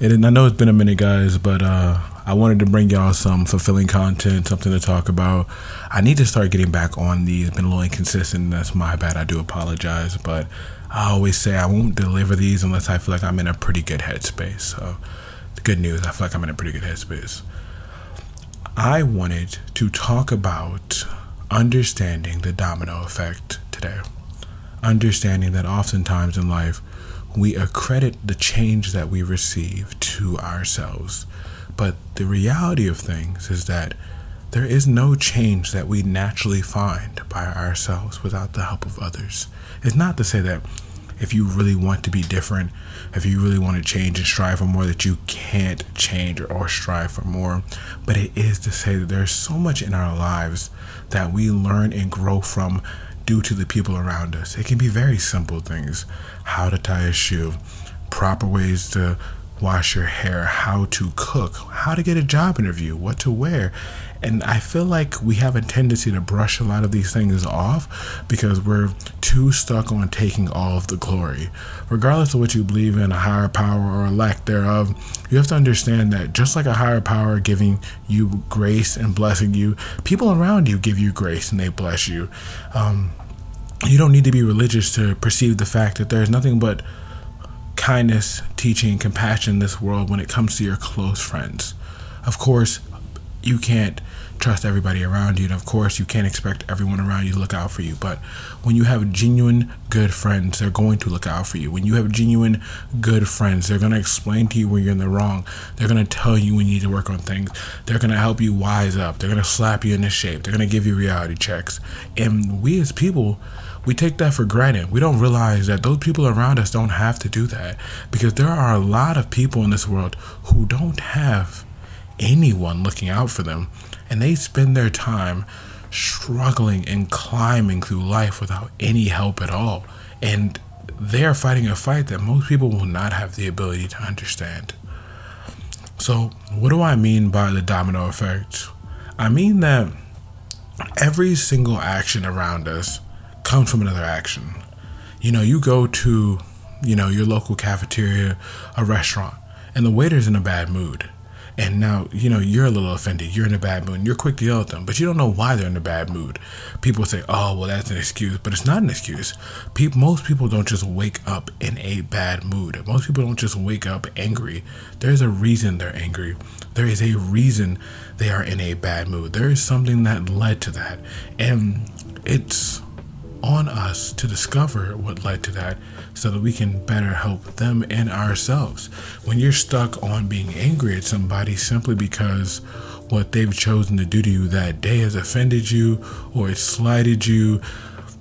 And I know it's been a minute, guys, but uh, I wanted to bring y'all some fulfilling content, something to talk about. I need to start getting back on these. Been a little inconsistent. That's my bad. I do apologize, but I always say I won't deliver these unless I feel like I'm in a pretty good headspace. So, the good news, I feel like I'm in a pretty good headspace. I wanted to talk about understanding the domino effect today. Understanding that oftentimes in life, we accredit the change that we receive to ourselves. But the reality of things is that there is no change that we naturally find by ourselves without the help of others. It's not to say that if you really want to be different, if you really want to change and strive for more, that you can't change or strive for more. But it is to say that there's so much in our lives that we learn and grow from due to the people around us. It can be very simple things how to tie a shoe, proper ways to wash your hair, how to cook, how to get a job interview, what to wear. And I feel like we have a tendency to brush a lot of these things off because we're too stuck on taking all of the glory. Regardless of what you believe in, a higher power or a lack thereof, you have to understand that just like a higher power giving you grace and blessing you, people around you give you grace and they bless you. Um, you don't need to be religious to perceive the fact that there's nothing but kindness, teaching, compassion in this world when it comes to your close friends. Of course, you can't trust everybody around you, and of course, you can't expect everyone around you to look out for you. But when you have genuine good friends, they're going to look out for you. When you have genuine good friends, they're going to explain to you when you're in the wrong. They're going to tell you when you need to work on things. They're going to help you wise up. They're going to slap you into shape. They're going to give you reality checks. And we as people, we take that for granted. We don't realize that those people around us don't have to do that because there are a lot of people in this world who don't have anyone looking out for them and they spend their time struggling and climbing through life without any help at all. And they're fighting a fight that most people will not have the ability to understand. So, what do I mean by the domino effect? I mean that every single action around us comes from another action. You know, you go to, you know, your local cafeteria, a restaurant, and the waiter's in a bad mood. And now, you know, you're a little offended. You're in a bad mood. And you're quick to yell at them, but you don't know why they're in a bad mood. People say, oh, well, that's an excuse. But it's not an excuse. Most people don't just wake up in a bad mood. Most people don't just wake up angry. There's a reason they're angry. There is a reason they are in a bad mood. There is something that led to that. And it's on us to discover what led to that so that we can better help them and ourselves. When you're stuck on being angry at somebody simply because what they've chosen to do to you that day has offended you or it slighted you,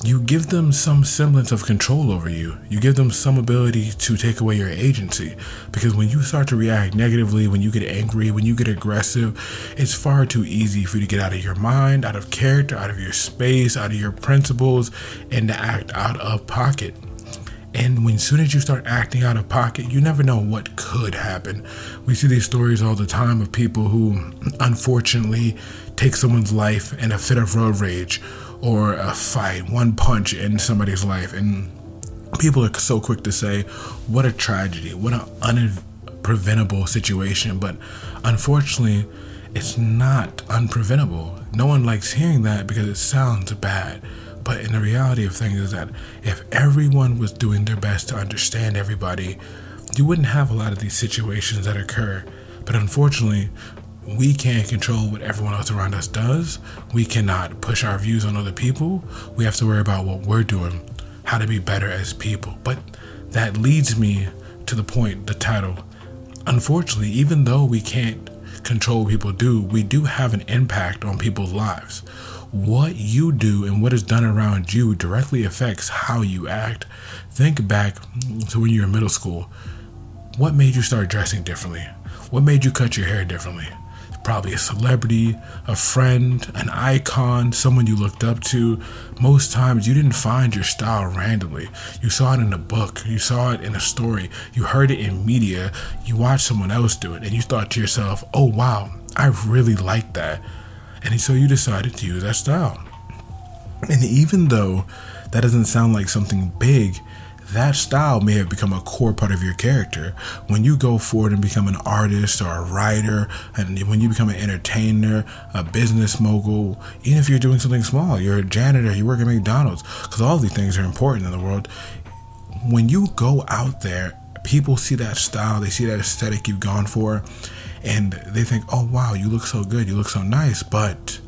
you give them some semblance of control over you. You give them some ability to take away your agency. Because when you start to react negatively, when you get angry, when you get aggressive, it's far too easy for you to get out of your mind, out of character, out of your space, out of your principles, and to act out of pocket. And when soon as you start acting out of pocket, you never know what could happen. We see these stories all the time of people who unfortunately take someone's life in a fit of road rage or a fight, one punch in somebody's life. And people are so quick to say, what a tragedy, what an unpreventable situation. But unfortunately, it's not unpreventable. No one likes hearing that because it sounds bad. But in the reality of things is that if everyone was doing their best to understand everybody, you wouldn't have a lot of these situations that occur. But unfortunately, we can't control what everyone else around us does. We cannot push our views on other people. We have to worry about what we're doing, how to be better as people. But that leads me to the point, the title. Unfortunately, even though we can't control what people do, we do have an impact on people's lives. What you do and what is done around you directly affects how you act. Think back to when you were in middle school. What made you start dressing differently? What made you cut your hair differently? Probably a celebrity, a friend, an icon, someone you looked up to. Most times you didn't find your style randomly. You saw it in a book, you saw it in a story, you heard it in media, you watched someone else do it, and you thought to yourself, oh wow, I really like that. And so you decided to use that style. And even though that doesn't sound like something big, that style may have become a core part of your character. When you go forward and become an artist or a writer, and when you become an entertainer, a business mogul, even if you're doing something small, you're a janitor, you work at McDonald's, because all these things are important in the world. When you go out there, people see that style, they see that aesthetic you've gone for, and they think, oh wow, you look so good, you look so nice, but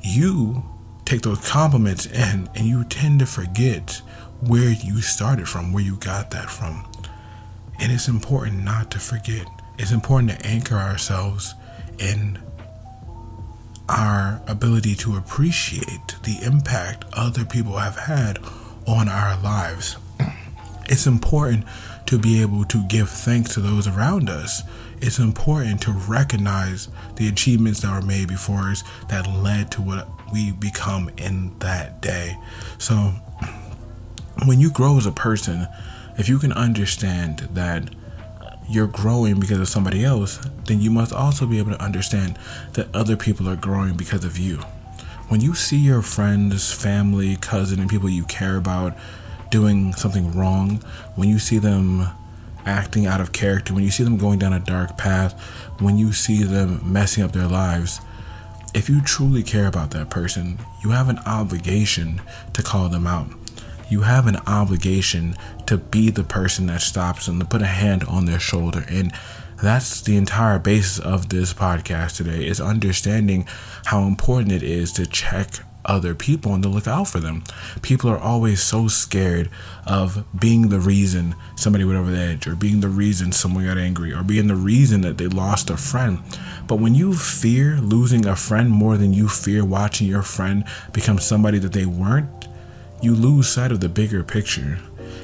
you take those compliments in and you tend to forget where you started from, where you got that from. And it's important not to forget. It's important to anchor ourselves in our ability to appreciate the impact other people have had on our lives. It's important to be able to give thanks to those around us. It's important to recognize the achievements that were made before us that led to what we become in that day. So, when you grow as a person, if you can understand that you're growing because of somebody else, then you must also be able to understand that other people are growing because of you. When you see your friends, family, cousin, and people you care about doing something wrong, when you see them acting out of character, when you see them going down a dark path, when you see them messing up their lives, if you truly care about that person, you have an obligation to call them out you have an obligation to be the person that stops them, to put a hand on their shoulder. And that's the entire basis of this podcast today is understanding how important it is to check other people and to look out for them. People are always so scared of being the reason somebody went over the edge or being the reason someone got angry or being the reason that they lost a friend. But when you fear losing a friend more than you fear watching your friend become somebody that they weren't, you lose sight of the bigger picture.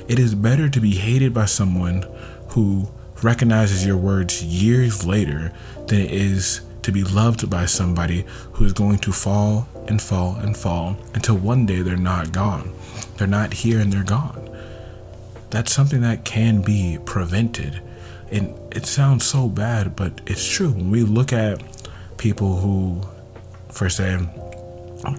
It is better to be hated by someone who recognizes your words years later than it is to be loved by somebody who is going to fall and fall and fall until one day they're not gone. They're not here and they're gone. That's something that can be prevented. And it sounds so bad, but it's true. When we look at people who, for say,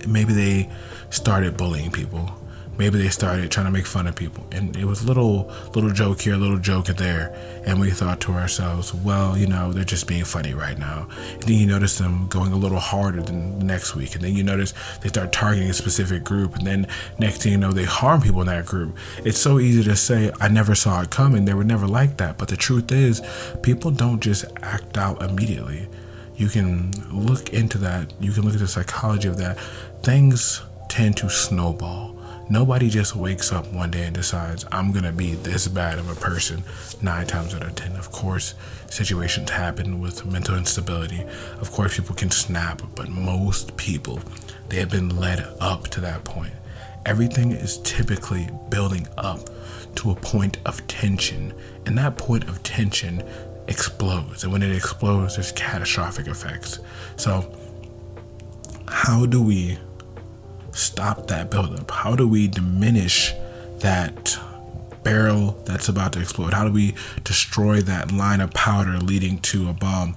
maybe they started bullying people maybe they started trying to make fun of people. And it was little little joke here little joke there. And we thought to ourselves well you know they're just being funny right now. And then you notice them going a little harder than the next week. And then you notice they start targeting a specific group. And then next thing you know they harm people in that group. It's so easy to say i never saw it coming. They were never like that. But the truth is people don't just act out immediately. You can look into that. You can look at the psychology of that. Things tend to snowball Nobody just wakes up one day and decides, I'm going to be this bad of a person nine times out of 10. Of course, situations happen with mental instability. Of course, people can snap, but most people, they have been led up to that point. Everything is typically building up to a point of tension, and that point of tension explodes. And when it explodes, there's catastrophic effects. So, how do we stop that buildup? How do we diminish that barrel that's about to explode? How do we destroy that line of powder leading to a bomb?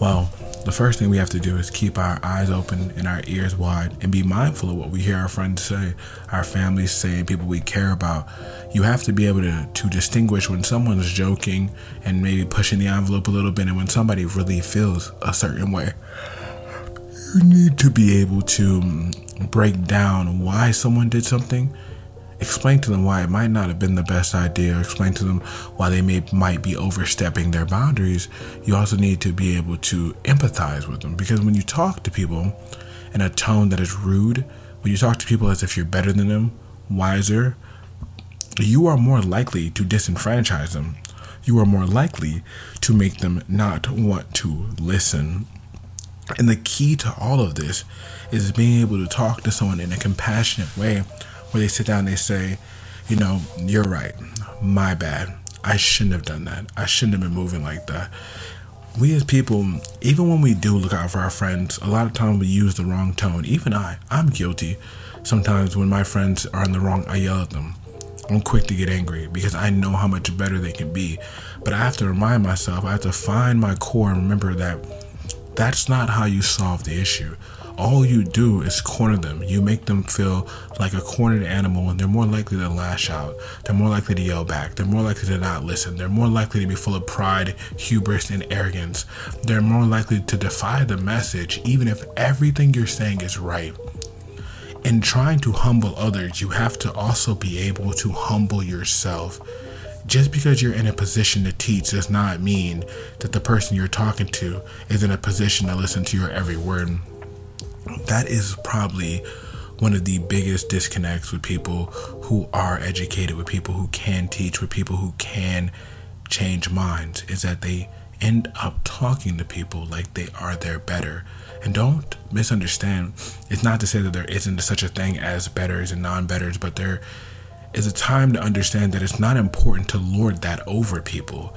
Well, the first thing we have to do is keep our eyes open and our ears wide and be mindful of what we hear our friends say, our families say, people we care about. You have to be able to, to distinguish when someone's joking and maybe pushing the envelope a little bit and when somebody really feels a certain way. You need to be able to mm, break down why someone did something, explain to them why it might not have been the best idea, explain to them why they may might be overstepping their boundaries, you also need to be able to empathize with them because when you talk to people in a tone that is rude, when you talk to people as if you're better than them, wiser, you are more likely to disenfranchise them. You are more likely to make them not want to listen. And the key to all of this is being able to talk to someone in a compassionate way where they sit down and they say, you know, you're right. My bad. I shouldn't have done that. I shouldn't have been moving like that. We as people, even when we do look out for our friends, a lot of times we use the wrong tone. Even I, I'm guilty. Sometimes when my friends are in the wrong, I yell at them. I'm quick to get angry because I know how much better they can be. But I have to remind myself, I have to find my core and remember that that's not how you solve the issue all you do is corner them. You make them feel like a cornered animal, and they're more likely to lash out. They're more likely to yell back. They're more likely to not listen. They're more likely to be full of pride, hubris, and arrogance. They're more likely to defy the message, even if everything you're saying is right. In trying to humble others, you have to also be able to humble yourself. Just because you're in a position to teach does not mean that the person you're talking to is in a position to listen to your every word. That is probably one of the biggest disconnects with people who are educated, with people who can teach, with people who can change minds, is that they end up talking to people like they are their better. And don't misunderstand, it's not to say that there isn't such a thing as betters and non betters, but there is a time to understand that it's not important to lord that over people.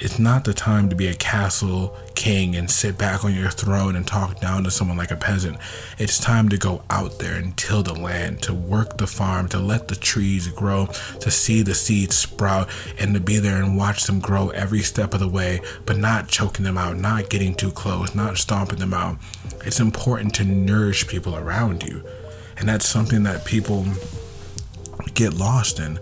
It's not the time to be a castle king and sit back on your throne and talk down to someone like a peasant. It's time to go out there and till the land, to work the farm, to let the trees grow, to see the seeds sprout, and to be there and watch them grow every step of the way, but not choking them out, not getting too close, not stomping them out. It's important to nourish people around you. And that's something that people get lost in.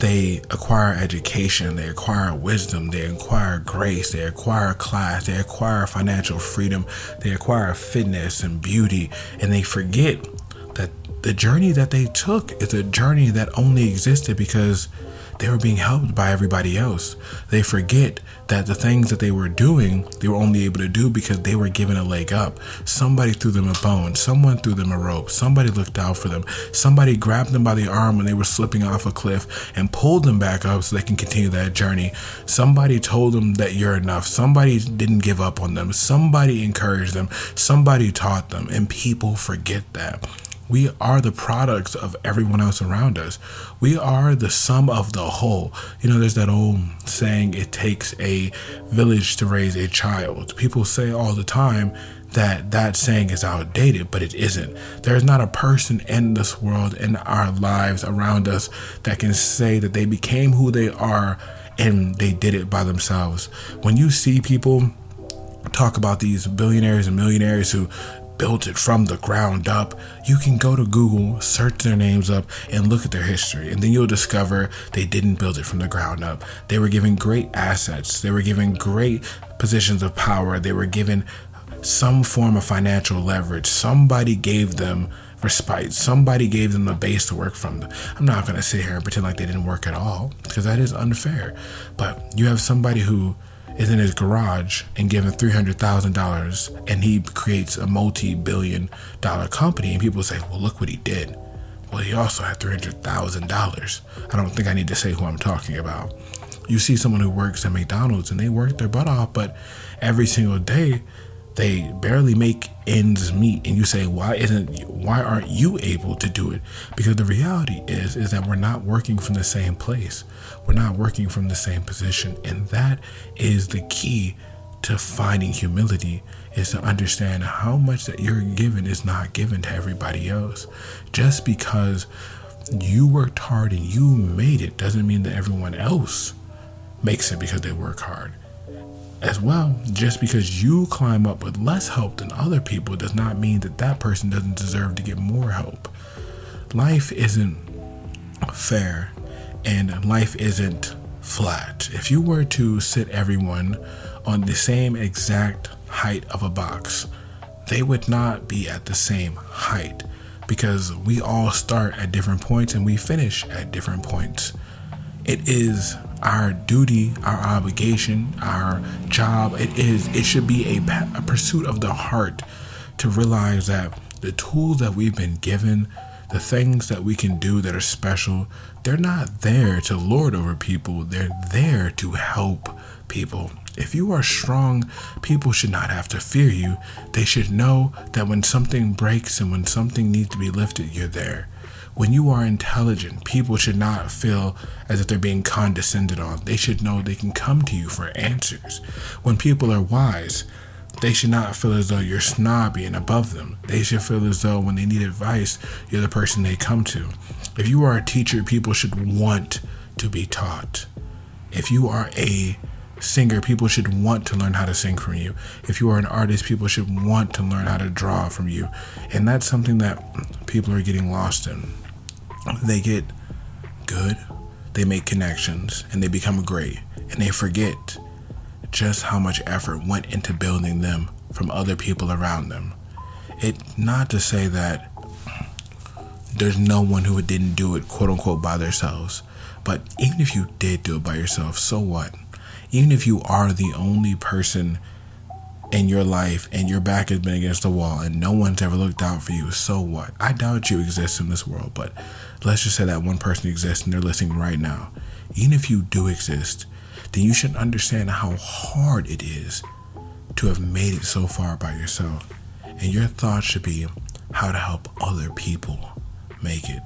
They acquire education, they acquire wisdom, they acquire grace, they acquire class, they acquire financial freedom, they acquire fitness and beauty, and they forget that the journey that they took is a journey that only existed because they were being helped by everybody else. They forget that the things that they were doing, they were only able to do because they were given a leg up. Somebody threw them a bone, someone threw them a rope, somebody looked out for them, somebody grabbed them by the arm when they were slipping off a cliff and pulled them back up so they can continue that journey. Somebody told them that you're enough. Somebody didn't give up on them. Somebody encouraged them. Somebody taught them. And people forget that. We are the products of everyone else around us. We are the sum of the whole. You know, there's that old saying, it takes a village to raise a child. People say all the time that that saying is outdated, but it isn't. There's not a person in this world, in our lives around us, that can say that they became who they are and they did it by themselves. When you see people talk about these billionaires and millionaires who built it from the ground up, you can go to Google, search their names up, and look at their history. And then you'll discover they didn't build it from the ground up. They were given great assets, they were given great positions of power, they were given some form of financial leverage. Somebody gave them respite. Somebody gave them a base to work from. I'm not going to sit here and pretend like they didn't work at all because that is unfair. But you have somebody who is in his garage and given $300,000 and he creates a multi billion dollar company. And people say, well, look what he did. Well, he also had $300,000. I don't think I need to say who I'm talking about. You see someone who works at McDonald's and they work their butt off, but every single day they barely make ends meet and you say why isn't why aren't you able to do it? Because the reality is is that we're not working from the same place. We're not working from the same position. And that is the key to finding humility is to understand how much that you're given is not given to everybody else. Just because you worked hard and you made it doesn't mean that everyone else makes it because they work hard as well, just because you climb up with less help than other people does not mean that that person doesn't deserve to get more help. Life isn't fair and life isn't flat. If you were to sit everyone on the same exact height of a box, they would not be at the same height because we all start at different points and we finish at different points. It is our duty, our obligation, our job. It is. It should be a, a pursuit of the heart to realize that the tools that we've been given, the things that we can do that are special, they're not there to lord over people. They're there to help people. If you are strong, people should not have to fear you. They should know that when something breaks and when something needs to be lifted, you're there. When you are intelligent, people should not feel as if they're being condescended on. They should know they can come to you for answers. When people are wise, they should not feel as though you're snobby and above them. They should feel as though when they need advice, you're the person they come to. If you are a teacher, people should want to be taught. If you are a singer, people should want to learn how to sing from you. If you are an artist, people should want to learn how to draw from you. And that's something that people are getting lost in. They get good, they make connections, and they become great. And they forget just how much effort went into building them from other people around them. It not to say that there's no one who didn't do it quote unquote by themselves. But even if you did do it by yourself, so what? Even if you are the only person in your life and your back has been against the wall and no one's ever looked out for you, so what? I doubt you exist in this world, but let's just say that one person exists and they're listening right now. Even if you do exist, then you should understand how hard it is to have made it so far by yourself. And your thoughts should be how to help other people make it.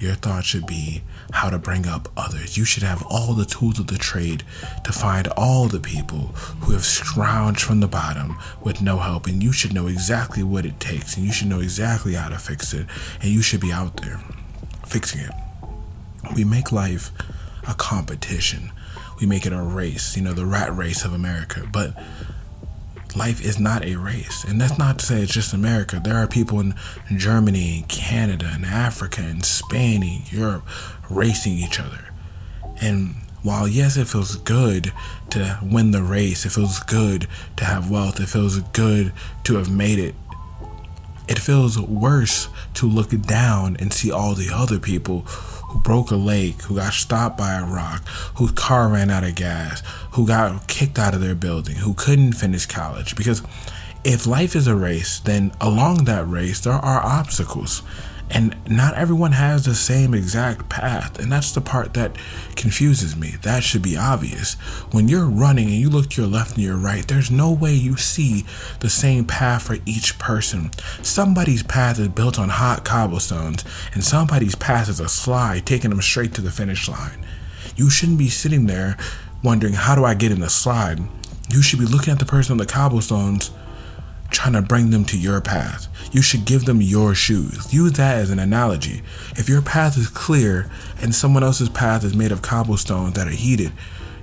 Your thought should be how to bring up others. You should have all the tools of the trade to find all the people who have scrounged from the bottom with no help. And you should know exactly what it takes. And you should know exactly how to fix it. And you should be out there fixing it. We make life a competition, we make it a race, you know, the rat race of America. But life is not a race. And that's not to say it's just America. There are people in Germany, Canada, and Africa, and Spain, and Europe racing each other. And while, yes, it feels good to win the race, it feels good to have wealth, it feels good to have made it, it feels worse to look down and see all the other people who broke a leg, who got stopped by a rock, whose car ran out of gas, who got kicked out of their building, who couldn't finish college. Because if life is a race, then along that race, there are obstacles. And not everyone has the same exact path. And that's the part that confuses me. That should be obvious. When you're running and you look to your left and your right, there's no way you see the same path for each person. Somebody's path is built on hot cobblestones, and somebody's path is a slide taking them straight to the finish line. You shouldn't be sitting there wondering, how do I get in the slide? You should be looking at the person on the cobblestones trying to bring them to your path. You should give them your shoes. Use that as an analogy. If your path is clear and someone else's path is made of cobblestones that are heated,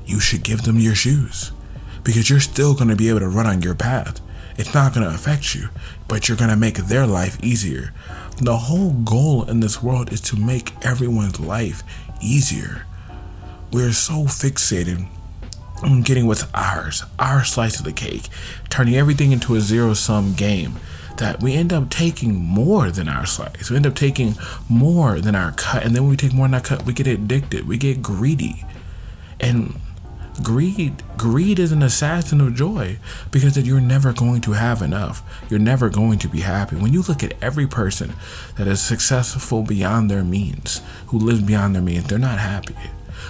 you should give them your shoes because you're still going to be able to run on your path. It's not going to affect you, but you're going to make their life easier. The whole goal in this world is to make everyone's life easier. We're so fixated getting what's ours, our slice of the cake, turning everything into a zero sum game. That we end up taking more than our slice. We end up taking more than our cut. And then when we take more than our cut, we get addicted. We get greedy. And greed greed is an assassin of joy because you're never going to have enough you're never going to be happy when you look at every person that is successful beyond their means who lives beyond their means they're not happy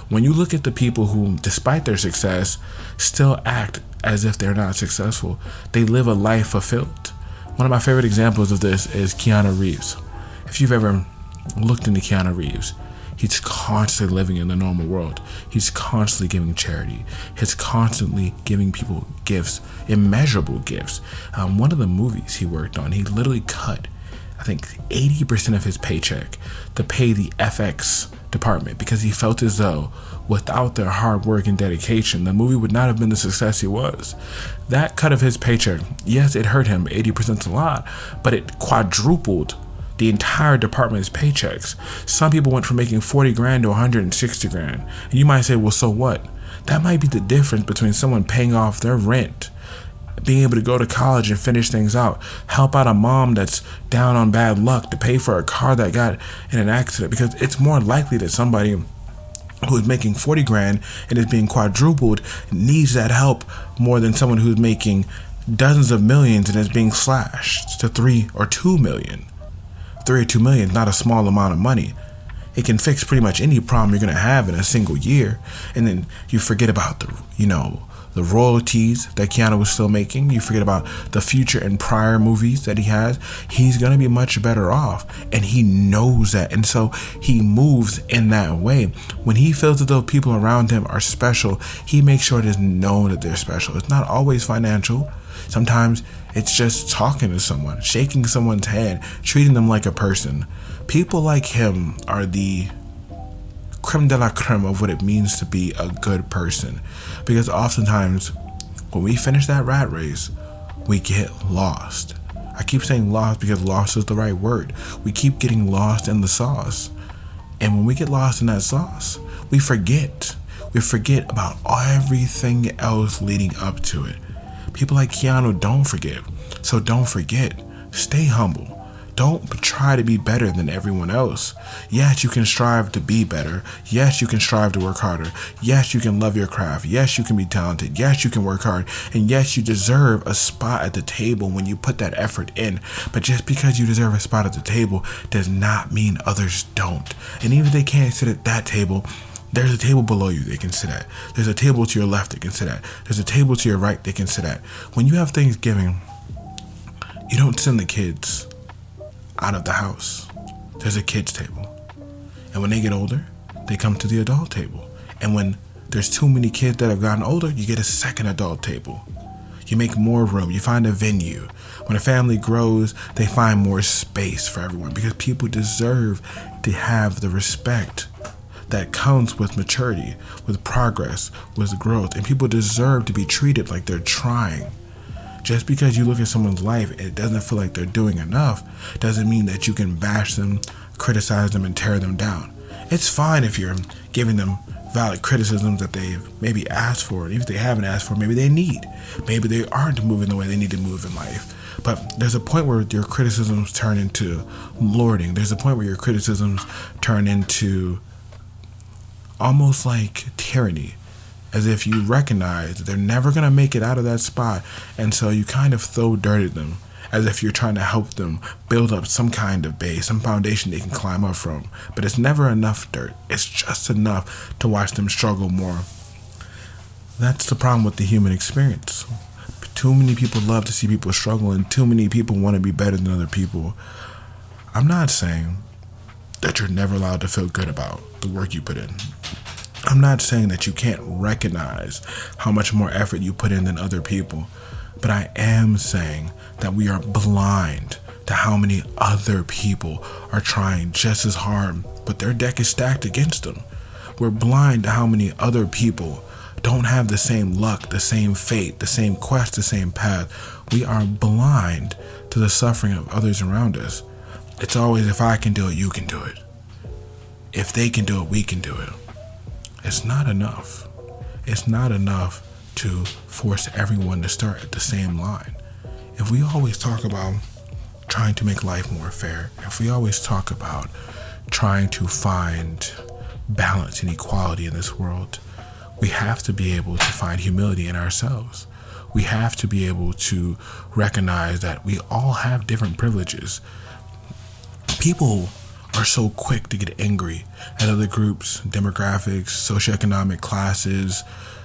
when you look at the people who, despite their success, still act as if they're not successful, they live a life fulfilled. One of my favorite examples of this is Keanu Reeves. If you've ever looked into Keanu Reeves, he's constantly living in the normal world. He's constantly giving charity. He's constantly giving people gifts, immeasurable gifts. Um, one of the movies he worked on, he literally cut, I think, 80% of his paycheck to pay the FX department because he felt as though without their hard work and dedication, the movie would not have been the success he was. That cut of his paycheck, yes, it hurt him 80% a lot, but it quadrupled the entire department's paychecks. Some people went from making 40 grand to 160 grand. And you might say, well, so what? That might be the difference between someone paying off their rent being able to go to college and finish things out, help out a mom that's down on bad luck to pay for a car that got in an accident because it's more likely that somebody who is making 40 grand and is being quadrupled needs that help more than someone who's making dozens of millions and is being slashed to 3 or 2 million. 3 or 2 million is not a small amount of money. It can fix pretty much any problem you're going to have in a single year and then you forget about the, you know, the royalties that Keanu was still making. You forget about the future and prior movies that he has. He's going to be much better off. And he knows that. And so he moves in that way. When he feels that though people around him are special, he makes sure it is known that they're special. It's not always financial. Sometimes it's just talking to someone, shaking someone's hand, treating them like a person. People like him are the creme de la creme of what it means to be a good person. Because oftentimes, when we finish that rat race, we get lost. I keep saying lost because lost is the right word. We keep getting lost in the sauce. And when we get lost in that sauce, we forget. We forget about everything else leading up to it. People like Keanu don't forget. So don't forget. Stay humble. Don't try to be better than everyone else. Yes, you can strive to be better. Yes, you can strive to work harder. Yes, you can love your craft. Yes, you can be talented. Yes, you can work hard. And yes, you deserve a spot at the table when you put that effort in. But just because you deserve a spot at the table does not mean others don't. And even if they can't sit at that table, there's a table below you they can sit at. There's a table to your left they can sit at. There's a table to your right they can sit at. When you have Thanksgiving, you don't send the kids out of the house. There's a kids' table. And when they get older, they come to the adult table. And when there's too many kids that have gotten older, you get a second adult table. You make more room, you find a venue. When a family grows, they find more space for everyone because people deserve to have the respect that comes with maturity, with progress, with growth. And people deserve to be treated like they're trying. Just because you look at someone's life, and it doesn't feel like they're doing enough, doesn't mean that you can bash them, criticize them, and tear them down. It's fine if you're giving them valid criticisms that they've maybe asked for, and if they haven't asked for, maybe they need. Maybe they aren't moving the way they need to move in life. But there's a point where your criticisms turn into lording. There's a point where your criticisms turn into almost like tyranny as if you recognize they're never going to make it out of that spot. And so you kind of throw dirt at them as if you're trying to help them build up some kind of base, some foundation they can climb up from. But it's never enough dirt, it's just enough to watch them struggle more. That's the problem with the human experience. Too many people love to see people struggle, and too many people want to be better than other people. I'm not saying that you're never allowed to feel good about the work you put in. I'm not saying that you can't recognize how much more effort you put in than other people, but I am saying that we are blind to how many other people are trying just as hard, but their deck is stacked against them. We're blind to how many other people don't have the same luck, the same fate, the same quest, the same path. We are blind to the suffering of others around us. It's always if I can do it, you can do it. If they can do it, we can do it it's not enough. It's not enough to force everyone to start at the same line. If we always talk about trying to make life more fair, if we always talk about trying to find balance and equality in this world, we have to be able to find humility in ourselves. We have to be able to recognize that we all have different privileges. People are so quick to get angry at other groups, demographics, socioeconomic classes.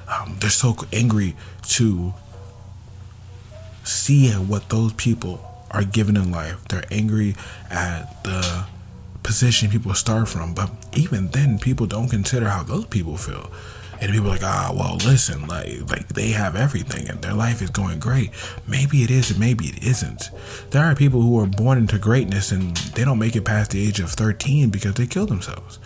Um, they're so angry to see what those people are given in life. They're angry at the position people start from. But even then, people don't consider how those people feel and people are like, ah, well, listen, like, like they have everything and their life is going great. Maybe it is, and maybe it isn't. There are people who are born into greatness and they don't make it past the age of 13 because they kill themselves.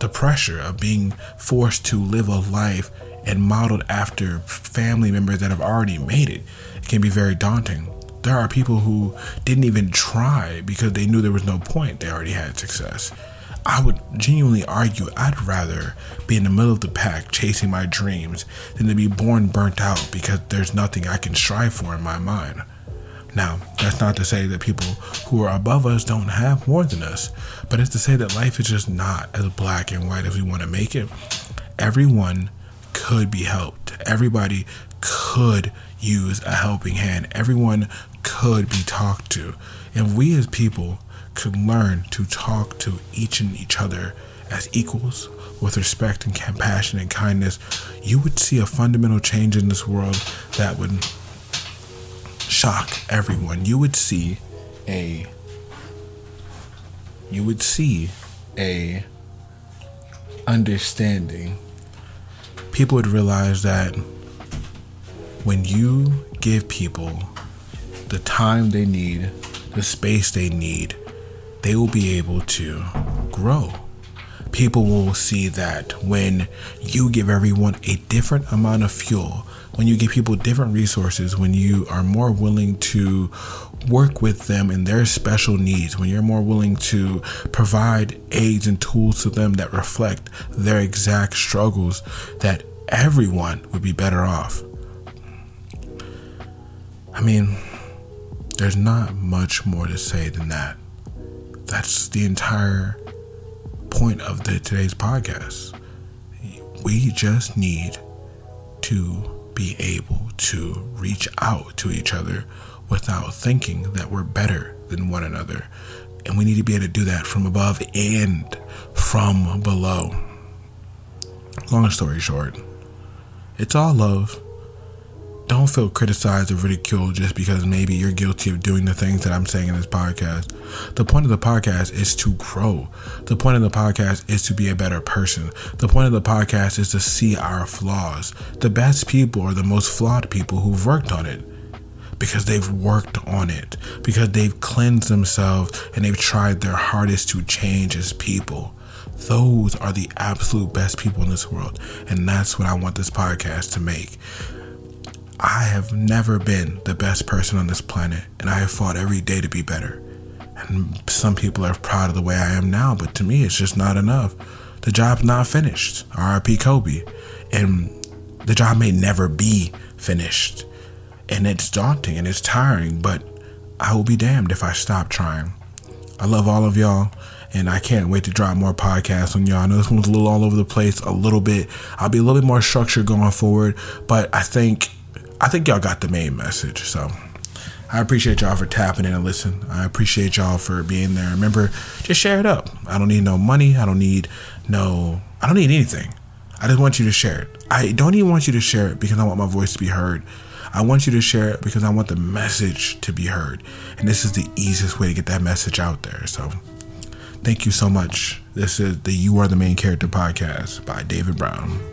The pressure of being forced to live a life and modeled after family members that have already made it can be very daunting. There are people who didn't even try because they knew there was no point. They already had success. I would genuinely argue I'd rather be in the middle of the pack chasing my dreams than to be born burnt out because there's nothing I can strive for in my mind. Now, that's not to say that people who are above us don't have more than us, but it's to say that life is just not as black and white as we want to make it. Everyone could be helped. Everybody could use a helping hand. Everyone could be talked to. And we as people could learn to talk to each and each other as equals with respect and compassion and kindness, you would see a fundamental change in this world that would shock everyone. You would see a you would see a understanding. People would realize that when you give people the time they need, the space they need, they will be able to grow. people will see that when you give everyone a different amount of fuel, when you give people different resources, when you are more willing to work with them in their special needs, when you're more willing to provide aids and tools to them that reflect their exact struggles, that everyone would be better off. I mean, there's not much more to say than that. That's the entire point of the today's podcast. We just need to be able to reach out to each other without thinking that we're better than one another. And we need to be able to do that from above and from below. Long story short, it's all love don't feel criticized or ridiculed just because maybe you're guilty of doing the things that I'm saying in this podcast. The point of the podcast is to grow. The point of the podcast is to be a better person. The point of the podcast is to see our flaws. The best people are the most flawed people who've worked on it because they've worked on it, because they've cleansed themselves and they've tried their hardest to change as people. Those are the absolute best people in this world. And that's what I want this podcast to make. I have never been the best person on this planet, and I have fought every day to be better. And some people are proud of the way I am now, but to me, it's just not enough. The job's not finished. R.I.P. Kobe. And the job may never be finished. And it's daunting and it's tiring, but I will be damned if I stop trying. I love all of y'all and I can't wait to drop more podcasts on y'all. I know this one's a little all over the place, a little bit. I'll be a little bit more structured going forward, but I think I think y'all got the main message. So I appreciate y'all for tapping in and listen. I appreciate y'all for being there. Remember, just share it up. I don't need no money. I don't need no, I don't need anything. I just want you to share it. I don't even want you to share it because I want my voice to be heard. I want you to share it because I want the message to be heard. And this is the easiest way to get that message out there. So thank you so much. This is the You Are the Main Character podcast by David Brown.